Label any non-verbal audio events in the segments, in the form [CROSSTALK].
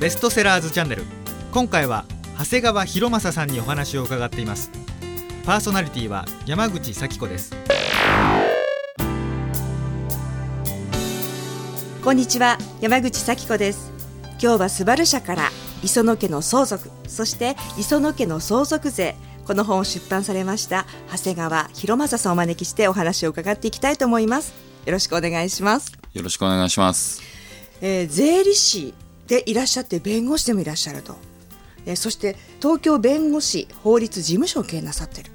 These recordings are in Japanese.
ベストセラーズチャンネル。今回は長谷川博正さんにお話を伺っています。パーソナリティは山口咲子です。こんにちは山口咲子です。今日はスバル社から磯野家の相続そして磯野家の相続税この本を出版されました長谷川博正さんをお招きしてお話を伺っていきたいと思います。よろしくお願いします。よろしくお願いします、えー税理士でいらっしゃって弁護士でもいらっしゃると、えーそして東京弁護士法律事務所を経営なさってる。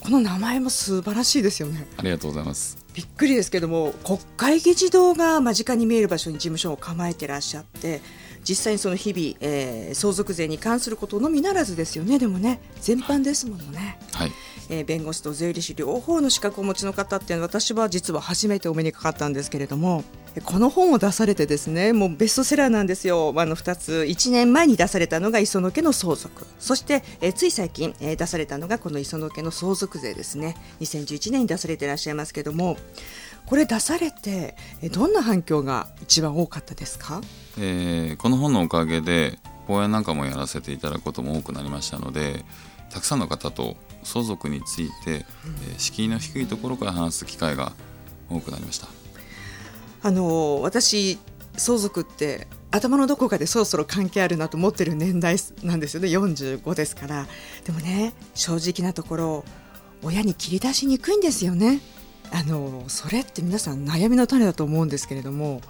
この名前も素晴らしいですよね。ありがとうございます。びっくりですけども国会議事堂が間近に見える場所に事務所を構えてらっしゃって実際にその日々、えー相続税に関することのみならずですよね。でもね全般ですものね、はい。えー弁護士と税理士両方の資格をお持ちの方っていうのは私は実は初めてお目にかかったんですけれどもえこの本を出されてですねもうベストセラーなんですよ。あの2つ1年前に出されたのが磯野家の相続。そして、えーつい最近、えー出されたのがこの磯野家の相続税ですね。2011年に出されていらっしゃいますけどもこれ出されてえーどんな反響が一番多かったですか？えーこの本のおかげで講演なんかもやらせていただくことも多くなりましたのでたくさんの方と相続について、えー敷居の低いところから話す機会が多くなりました。あの私相続って頭のどこかでそろそろ関係あるなと思ってる年代なんですよね。45ですから。でもね正直なところ親に切り出しにくいんですよねあのそれって皆さん悩みの種だと思うんですけれども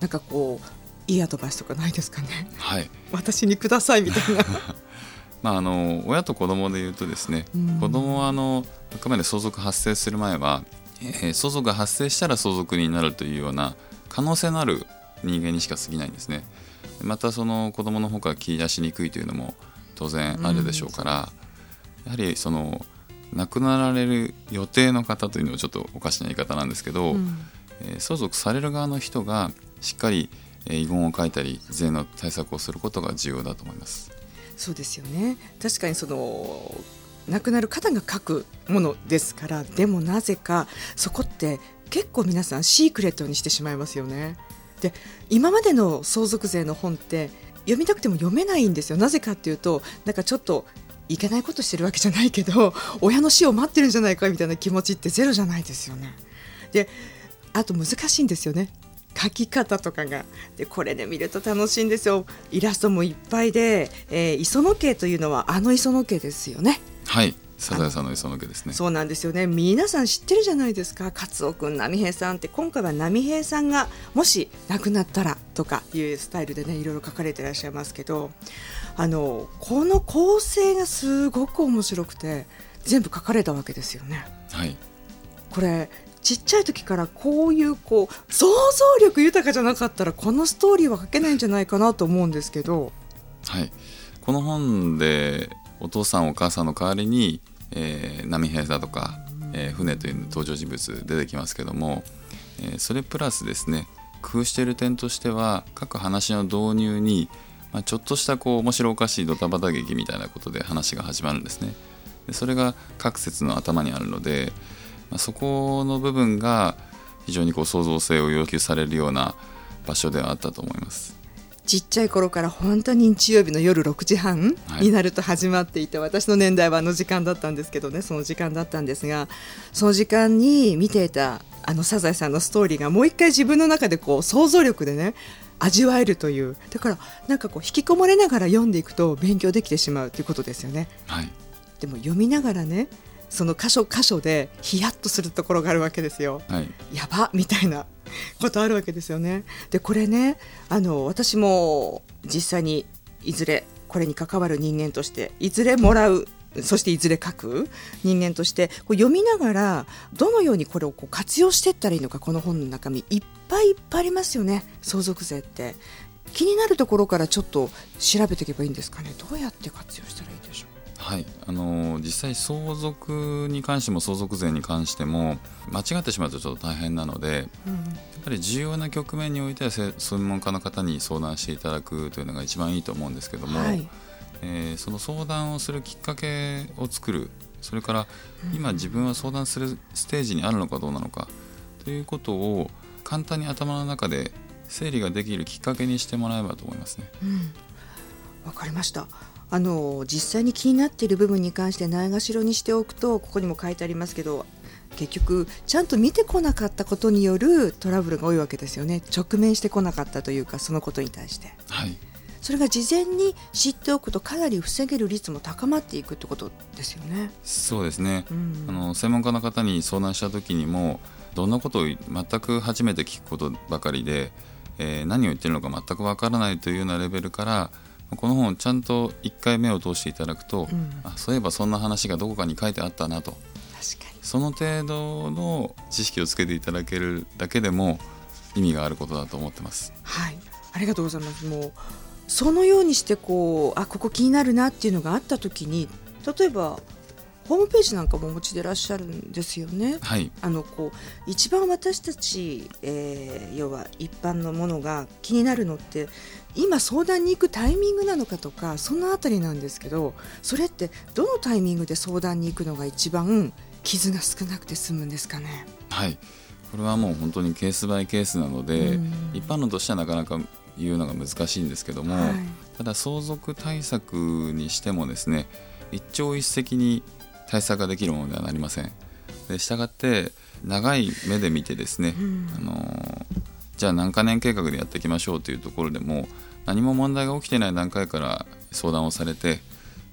なんかこういいアドバイスとかないですかね？はい。[LAUGHS] 私にくださいみたいな。[LAUGHS] まあ、あの親と子供で言うとですね、うん。子供はあのあくまで相続発生する前は、えー相続が発生したら相続になるというような可能性のある人間にしか過ぎないんですね。またその子供の方から切り出しにくいというのも当然あるでしょうから、やはりその亡くなられる予定の方というのはちょっとおかしな言い方なんですけど、うん。えー相続される側の人がしっかりえー遺言を書いたり税の対策をすることが重要だと思います。そうですよね。確かにその亡くなる方が書くものですからでもなぜかそこって結構皆さんシークレットにしてしまいますよね。で今までの相続税の本って読みたくても読めないんですよ。なぜかっていうとなんかちょっといけないことしてるわけじゃないけど [LAUGHS] 親の死を待ってるんじゃないかみたいな気持ちってゼロじゃないですよね。であと難しいんですよね。書き方とかが。でこれで見ると楽しいんですよ。イラストもいっぱいで、えー磯野家というのはあの磯野家ですよね。はい、サザエさんの磯野家ですね。そうなんですよね。皆さん知ってるじゃないですか。勝夫君波平さんって今回は波平さんがもし亡くなったらとかいうスタイルでねいろいろ書かれてらっしゃいますけどあのこの構成がすごく面白くて全部書かれたわけですよね。はい、これちっちゃい時からこういうこう想像力豊かじゃなかったらこのストーリーは書けないんじゃないかなと思うんですけど。はい、この本でお父さんお母さんの代わりに、えー波平座とか、えー船という登場人物出てきますけども、えーそれプラスですね工夫している点としては各話の導入に、まあ、ちょっとしたこう面白おかしいドタバタ劇みたいなことで話が始まるんですね。でそれが各節の頭にあるので、まあ、そこの部分が非常にこう創造性を要求されるような場所ではあったと思います。ちっちゃい頃から本当に日曜日の夜6時半はい。になると始まっていて、私の年代はあの時間だったんですけどねその時間だったんですがその時間に見ていたあのサザエさんのストーリーがもう一回自分の中でこう想像力でね味わえるという。だからなんかこう引きこもれながら読んでいくと勉強できてしまうということですよね。はい。でも読みながらねその箇所箇所でヒヤッとするところがあるわけですよ。はい。やばみたいな [LAUGHS] ことあるわけですよね。でこれねあの私も実際にいずれこれに関わる人間としていずれもらうそしていずれ書く人間としてこう読みながらどのようにこれをこう活用していったらいいのかこの本の中身いっぱいいっぱいありますよね。相続税って。気になるところからちょっと調べていけばいいんですかね。どうやって活用したらいいはい、あのー実際相続に関しても相続税に関しても間違ってしまうとちょっと大変なのでやっぱり重要な局面においてはせ専門家の方に相談していただくというのが一番いいと思うんですけども、はい。えーその相談をするきっかけを作るそれから今自分は相談するステージにあるのかどうなのかということを簡単に頭の中で整理ができるきっかけにしてもらえばと思いますね。うん。わかりましたあの実際に気になっている部分に関してないがしろにしておくとここにも書いてありますけど結局ちゃんと見てこなかったことによるトラブルが多いわけですよね。直面してこなかったというかそのことに対して。はい。それが事前に知っておくとかなり防げる率も高まっていくってことですよね。そうですね、うん。あの専門家の方に相談した時にもどんなことを全く初めて聞くことばかりで、えー何を言ってるのか全くわからないというようなレベルからこの本をちゃんと1回目を通していただくと、うん。あそういえばそんな話がどこかに書いてあったなと。その程度の知識をつけていただけるだけでも意味があることだと思ってます。はい。ありがとうございます。もうそのようにしてこうあここ気になるなっていうのがあった時に例えばホームページなんかもお持ちでいらっしゃるんですよね。はい、あのこう一番私たち、えー要は一般のものが気になるのって今相談に行くタイミングなのかとかそのあたりなんですけどそれってどのタイミングで相談に行くのが一番傷が少なくて済むんですかね？はい、これはもう本当にケースバイケースなので、うん一般論としてはなかなか言うのが難しいんですけども、はいただ相続対策にしてもですね一朝一夕に対策ができるものではなりません。でしたがって長い目で見てですね、うんあのーじゃあ何か年計画でやっていきましょうというところでも何も問題が起きてない段階から相談をされて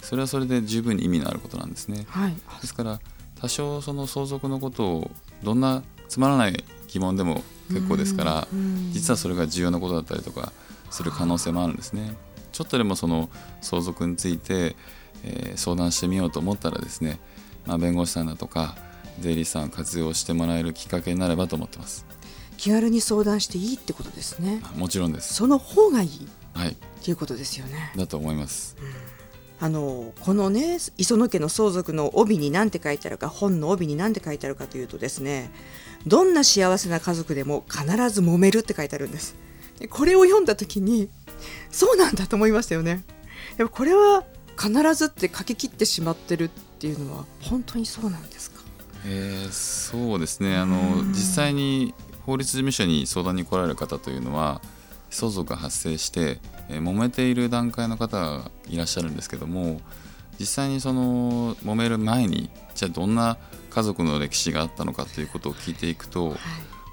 それはそれで十分に意味のあることなんですね。はい、ですから多少その相続のことをどんなつまらない疑問でも結構ですからうん実はそれが重要なことだったりとかする可能性もあるんですね。ちょっとでもその相続について、えー相談してみようと思ったらですね、まあ、弁護士さんだとか税理士さんを活用してもらえるきっかけになればと思ってます。気軽に相談していいってことですね。もちろんです。その方がいいっはい、ていうことですよね。だと思います。あのこのね磯野家の相続の帯に何て書いてあるか本の帯に何て書いてあるかというとですねどんな幸せな家族でも必ず揉めるって書いてあるんですでこれを読んだ時にそうなんだと思いましたよねやっぱこれは必ずって書き切ってしまってるっていうのは本当にそうなんですか？えーそうですね。あのうん。実際に法律事務所に相談に来られる方というのは相続が発生して、えー揉めている段階の方がいらっしゃるんですけども実際にその揉める前にじゃあどんな家族の歴史があったのかということを聞いていくと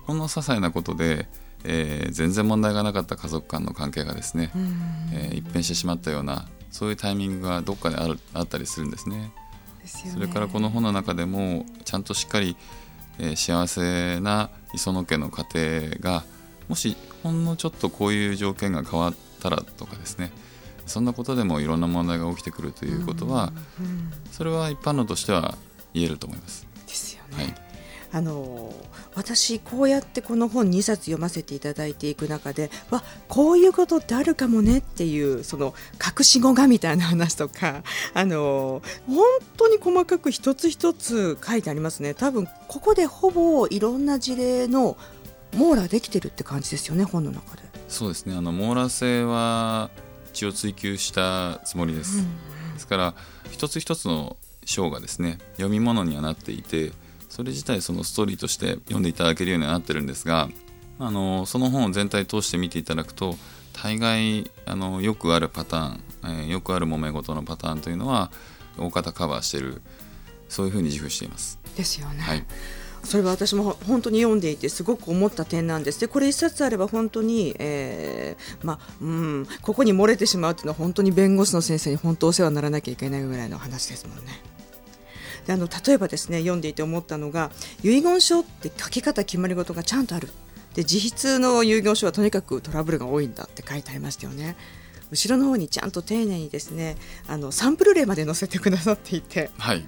ほんの些細なことで、えー全然問題がなかった家族間の関係がですね、えー一変してしまったようなそういうタイミングがどっかであるあったりするんですね。ですよね。それからこの本の中でもちゃんとしっかり、えー幸せな磯野家の家庭がもしほんのちょっとこういう条件が変わったらとかですね。そんなことでもいろんな問題が起きてくるということは、うんそれは一般論としては言えると思います。ですよね、はいあの私こうやってこの本2冊読ませていただいていく中でわこういうことってあるかもねっていうその隠し語がみたいな話とか [LAUGHS] あの本当に細かく一つ一つ書いてありますね多分ここでほぼいろんな事例の網羅できてるって感じですよね本の中で。そうですねあの網羅性は一応追求したつもりです。ですから一つ一つの章がですね読み物にはなっていてそれ自体そのストーリーとして読んでいただけるようにはなってるんですがあのその本を全体通して見ていただくと大概あのよくあるパターン、えーよくある揉め事のパターンというのは大方カバーしているそういうふうに自負しています。ですよね。はい、それは私も本当に読んでいてすごく思った点なんですでこれ一冊あれば本当に、えーまあうん、ここに漏れてしまうっていうのは本当に弁護士の先生に本当お世話にならなきゃいけないぐらいの話ですもんね。であの例えばですね読んでいて思ったのが遺言書って書き方決まり事がちゃんとあるで自筆の遺言書はとにかくトラブルが多いんだって書いてありましたよね。後ろの方にちゃんと丁寧にですねあのサンプル例まで載せてくださっていてはい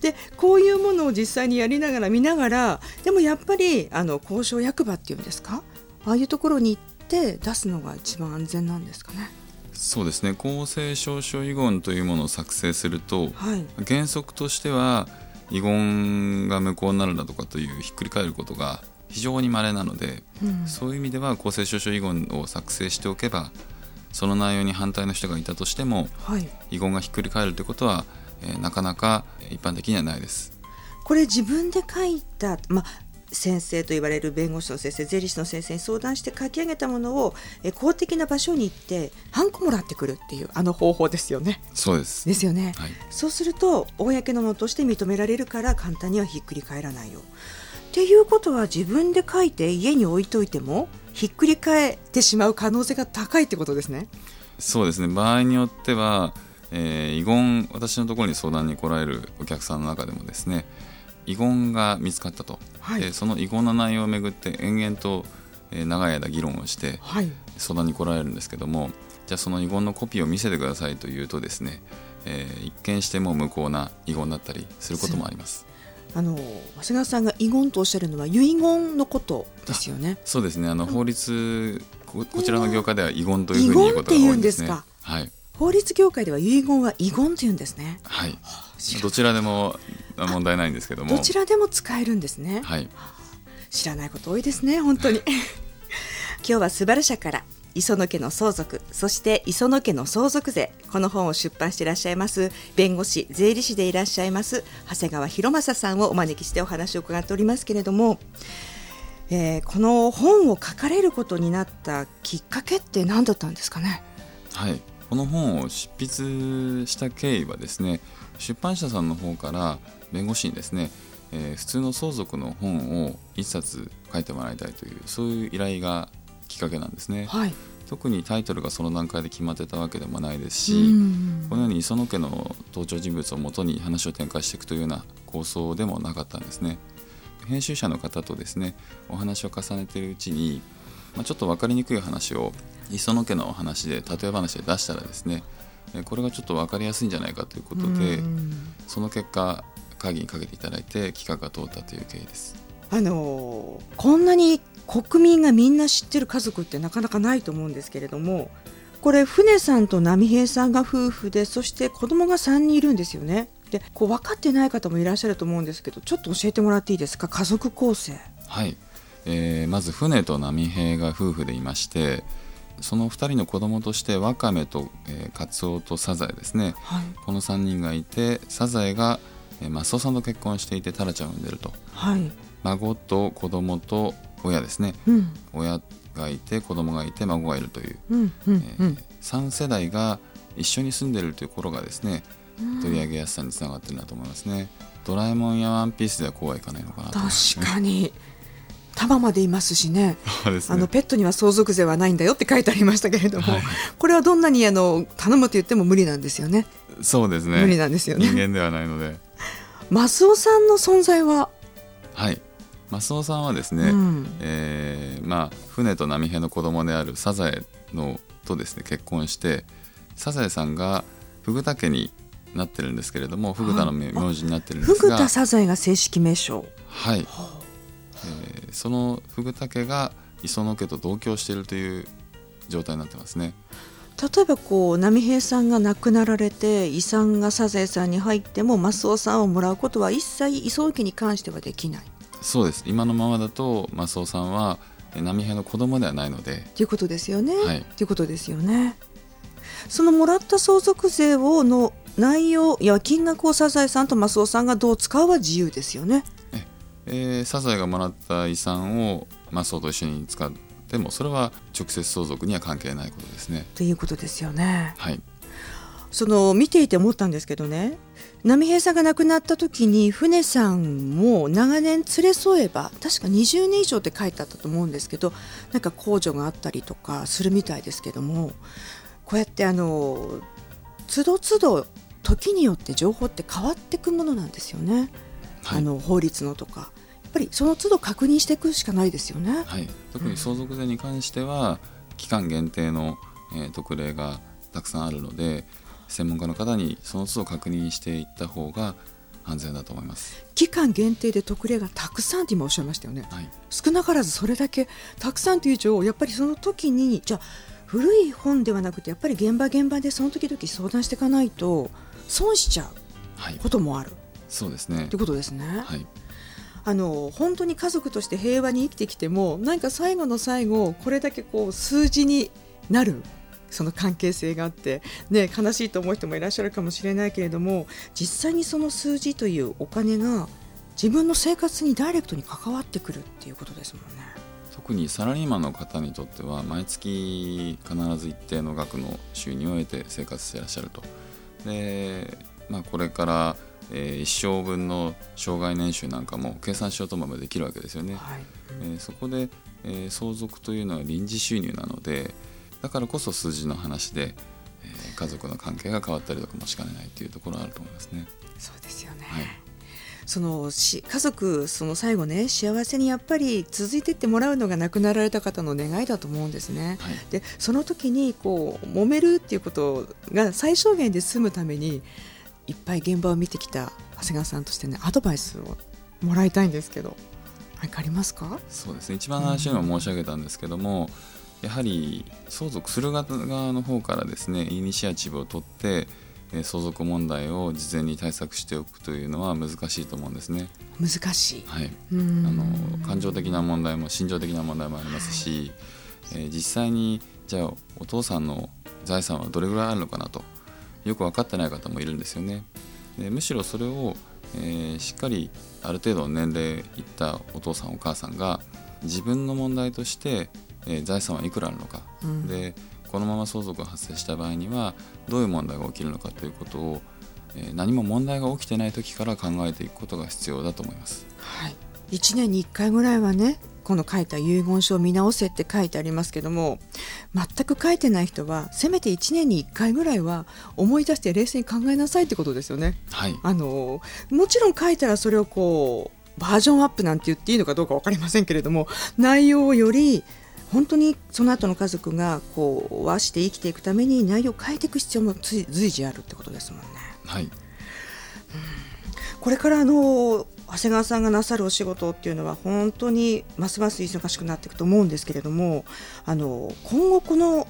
でこういうものを実際にやりながら見ながらでもやっぱりあの交渉役場っていうんですか？ああいうところに行って出すのが一番安全なんですかね。そうですね。公正証書遺言というものを作成するとはい、原則としては遺言が無効になるだとかというひっくり返ることが非常に稀なので、うん。そういう意味では公正証書遺言を作成しておけばその内容に反対の人がいたとしてもはい、遺言がひっくり返るということは、えーなかなか一般的にはないです。これ自分で書いた、まあ、先生と言われる弁護士の先生税理士の先生に相談して書き上げたものをえ公的な場所に行ってハンコもらってくるっていうあの方法ですよね。そうですですよね。はいそうすると公のものとして認められるから簡単にはひっくり返らないよ。っていうことは自分で書いて家に置いといてもひっくり返ってしまう可能性が高いってことですね。そうですね場合によっては、えー遺言私のところに相談に来られるお客さんの中でもですね遺言が見つかったと、はい。でその遺言の内容をめぐって延々と、えー長い間議論をしてはい。相談に来られるんですけどもじゃあその遺言のコピーを見せてくださいと言うとですね、えー一見しても無効な遺言だったりすることもあります。あの長谷川さんが遺言とおっしゃるのは遺言のことですよね。そうですね。あの法律ここちらの業界では遺言。という遺ふうに言うことが多いんですね。言うんですか？はい。法律業界では遺言は遺言って言うんですね。はいどちらでもあ問題ないんですけども。どちらでも使えるんですね。はい。知らないこと多いですね本当に。[LAUGHS] 今日はスバル社から磯野家の相続そして磯野家の相続税この本を出版していらっしゃいます弁護士税理士でいらっしゃいます長谷川博正さんをお招きしてお話を伺っておりますけれども、えーこの本を書かれることになったきっかけって何だったんですかね？はい、この本を執筆した経緯はですね出版社さんの方から弁護士にですね、えー普通の相続の本を一冊書いてもらいたいというそういう依頼がきっかけなんですね。はい。特にタイトルがその段階で決まってたわけでもないですうしんこのように磯野家の登場人物をもとに話を展開していくというような構想でもなかったんですね。編集者の方とですねお話を重ねているうちに、まあ、ちょっと分かりにくい話を磯野家の話で例え話で出したらですねえこれがちょっと分かりやすいんじゃないかということでうん。その結果会議にかけていただいて企画が通ったという経緯です。あのーこんなに国民がみんな知ってる家族ってなかなかないと思うんですけれどもこれ船さんと波平さんが夫婦でそして子供が3人いるんですよね。でこう分かってない方もいらっしゃると思うんですけどちょっと教えてもらっていいですか？家族構成。はい、えーまず船と波平が夫婦でいましてその2人の子供としてワカメと、えーカツオとサザエですね。はい。この3人がいてサザエが、えーマスオさんと結婚していてタラちゃんを産んでると。はい。孫と子供と親ですね。うん。親がいて子供がいて孫がいるという、うんうんえー3世代が一緒に住んでるというところがですね。取り上げやすさにつながってるなと思いますね。ドラえもんやワンピースではこうはいかないのかなと。思います確かに束までいますしね。ね。あのペットには相続税はないんだよって書いてありましたけれども、はい。これはどんなにあの頼むと言っても無理なんですよね。そうですね。無理なんですよね。人間ではないので。マスオさんの存在は、はい。マスオさんはですね、うん。えーまあ、船と波平の子供であるサザエのとですね結婚してサザエさんがフグタ家になってるんですけれどもフグタの名名字になってるんですが、フグタサザエが正式名称。はい、えーそのフグタ家が磯野家と同居しているという状態になってますね。例えばこう波平さんが亡くなられて遺産がサザエさんに入ってもマスオさんをもらうことは一切磯野家に関してはできないそうです今のままだとマスオさんはえー波平の子供ではないので、ということですよね。はいということですよね。そのもらった相続税をの内容や金額をサザエさんとマスオさんがどう使うは自由ですよね。えーサザエがもらった遺産をマスオと一緒に使ってもそれは直接相続には関係ないことですね。ということですよね。はいその見ていて思ったんですけどね波平さんが亡くなった時に船さんも長年連れ添えば確か20年以上って書いてあったと思うんですけどなんか控除があったりとかするみたいですけどもこうやってあのつどつど時によって情報って変わっていくものなんですよね、はいあの法律のとかやっぱりその都度確認していくしかないですよね。はい、特に相続税に関しては期間限定の、えー特例がたくさんあるので専門家の方にその都度確認していった方が安全だと思います。期間限定で特例がたくさんって今おっしゃいましたよね。はい、少なからずそれだけたくさんという以上やっぱりその時にじゃあ古い本ではなくてやっぱり現場現場でその時々相談していかないと損しちゃうはい、こともあるそうですねって。ことですね。はい、あの本当に家族として平和に生きてきてもなんか最後の最後これだけこう数字になるその関係性があって、ね、悲しいと思う人もいらっしゃるかもしれないけれども実際にその数字というお金が自分の生活にダイレクトに関わってくるっていうことですもんね。特にサラリーマンの方にとっては毎月必ず一定の額の収入を得て生活していらっしゃると。で、まあ、これからえー、一生分の障害年収なんかも計算しようと思えばできるわけですよね。はいえー、そこで、えー、相続というのは臨時収入なのでだからこそ数字の話で、えー、家族の関係が変わったりとかもしかねないというところはあると思いますね。そうですよね、はいそのし家族その最後ね幸せにやっぱり続いていってもらうのが亡くなられた方の願いだと思うんですね。はい、でその時にこう揉めるっていうことが最小限で済むためにいっぱい現場を見てきた長谷川さんとしてねアドバイスをもらいたいんですけど何かありますか？そうですね。一番話にも申し上げたんですけども、うん、やはり相続する側の方からですねイニシアチブを取って相続問題を事前に対策しておくというのは難しいと思うんですね。難しい、はい、あの感情的な問題も心情的な問題もありますし、はい、えー、実際にじゃあお父さんの財産はどれぐらいあるのかなとよく分かってない方もいるんですよね。でむしろそれを、えー、しっかりある程度の年齢いったお父さんお母さんが自分の問題として、えー、財産はいくらあるのか、うん、でこのまま相続が発生した場合にはどういう問題が起きるのかということを、えー、何も問題が起きてない時から考えていくことが必要だと思います。はい、1年に1回ぐらいはねこの書いた遺言書を見直せって書いてありますけども全く書いてない人はせめて1年に1回ぐらいは思い出して冷静に考えなさいってことですよね。はい、あのもちろん書いたらそれをこうバージョンアップなんて言っていいのかどうか分かりませんけれども内容をより本当にその後の家族がこう和して生きていくために内容を変えていく必要も随時あるってことですもんね。はい、うん、これからあの長谷川さんがなさるお仕事っていうのは本当にますます忙しくなっていくと思うんですけれどもあの今後この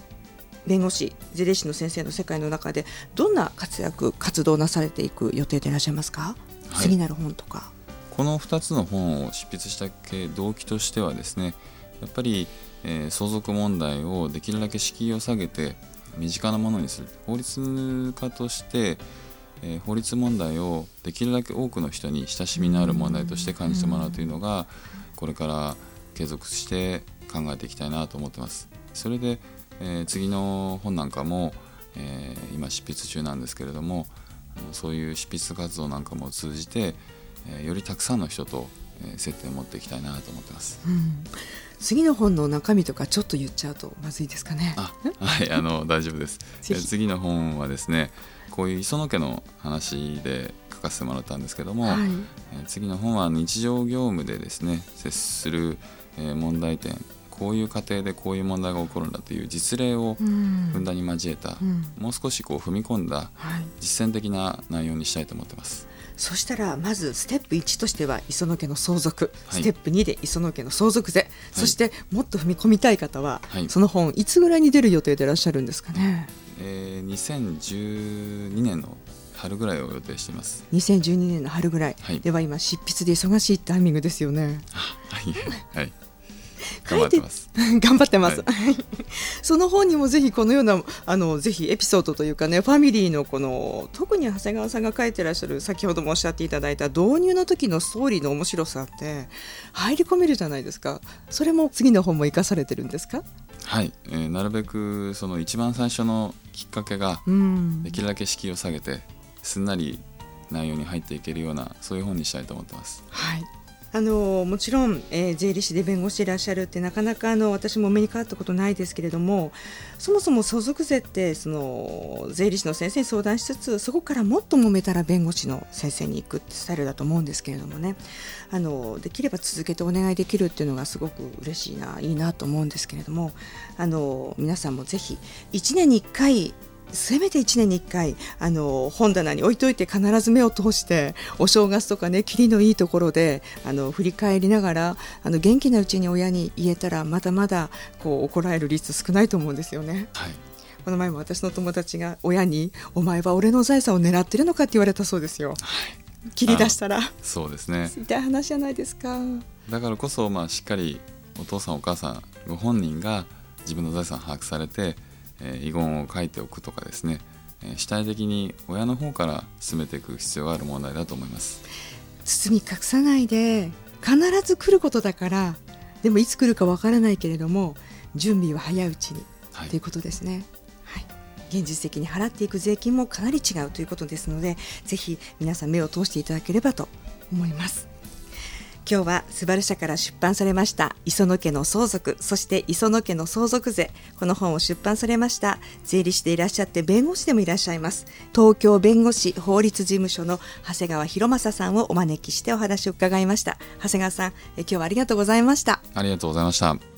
弁護士税理士の先生の世界の中でどんな活躍活動なされていく予定でいらっしゃいますか、はい、次なる本とか。この2つの本を執筆した動機としてはですねやっぱり、えー、相続問題をできるだけ敷居を下げて身近なものにする。法律家としてえー、法律問題をできるだけ多くの人に親しみのある問題として感じてもらうというのがこれから継続して考えていきたいなと思ってます。それで、えー、次の本なんかも、えー、今執筆中なんですけれどもそういう執筆活動なんかも通じて、えー、よりたくさんの人と、えー、接点を持っていきたいなと思ってます。うん次の本の中身とかちょっと言っちゃうとまずいですかね。はい、あの大丈夫です。次の本はですね、こういう磯野家の話で書かせてもらったんですけども、はい、え次の本は日常業務でですね接する、え問題点こういう過程でこういう問題が起こるんだという実例をふんだんに交えた、うん、もう少しこう踏み込んだ実践的な内容にしたいと思ってます。そしたらまずステップ1としては磯野家の相続、はい、ステップ2で磯野家の相続税、はい、そしてもっと踏み込みたい方は、はい、その本いつぐらいに出る予定でいらっしゃるんですかね。えー、2012年の春ぐらいを予定しています。2012年の春ぐらい、はい、では今執筆で忙しいタイミングですよね。はい、はい頑張ってます。頑張ってます。はい、[LAUGHS] その本にもぜひこのようなあのぜひエピソードというかねファミリーのこの特に長谷川さんが書いてらっしゃる先ほどもおっしゃっていただいた導入の時のストーリーの面白さって入り込めるじゃないですか。それも次の本も生かされてるんですか？はい、えー、なるべくその一番最初のきっかけができるだけ敷居を下げてすんなり内容に入っていけるようなそういう本にしたいと思ってます。はいあのもちろん、えー、税理士で弁護士でいらっしゃるってなかなかあの私も目にかかったことないですけれどもそもそも相続税ってその税理士の先生に相談しつつそこからもっと揉めたら弁護士の先生に行くってスタイルだと思うんですけれどもね。あのできれば続けてお願いできるっていうのがすごく嬉しいないいなと思うんですけれどもあの皆さんもぜひ1年に1回せめて1年に1回あの本棚に置いといて必ず目を通してお正月とかね切りのいいところであの振り返りながらあの元気なうちに親に言えたらまだまだこう怒られる率少ないと思うんですよね。はいこの前も私の友達が親に「お前は俺の財産を狙ってるのか?」って言われたそうですよ。はい、切り出したらそうですね痛い話じゃないですかだからこそ、まあ、しっかりお父さんお母さんご本人が自分の財産を把握されてえ遺言を書いておくとかですね、え主体的に親の方から進めていく必要がある問題だと思います。包み隠さないで必ず来ることだからでもいつ来るかわからないけれども準備は早いうちに、はい。ということですね。はい。現実的に払っていく税金もかなり違うということですのでぜひ皆さん目を通していただければと思います今日はスバル社から出版されました磯野家の相続そして磯野家の相続税この本を出版されました。税理士でいらっしゃって弁護士でもいらっしゃいます。東京弁護士法律事務所の長谷川博正さんをお招きしてお話を伺いました。長谷川さんえ今日はありがとうございました。ありがとうございました。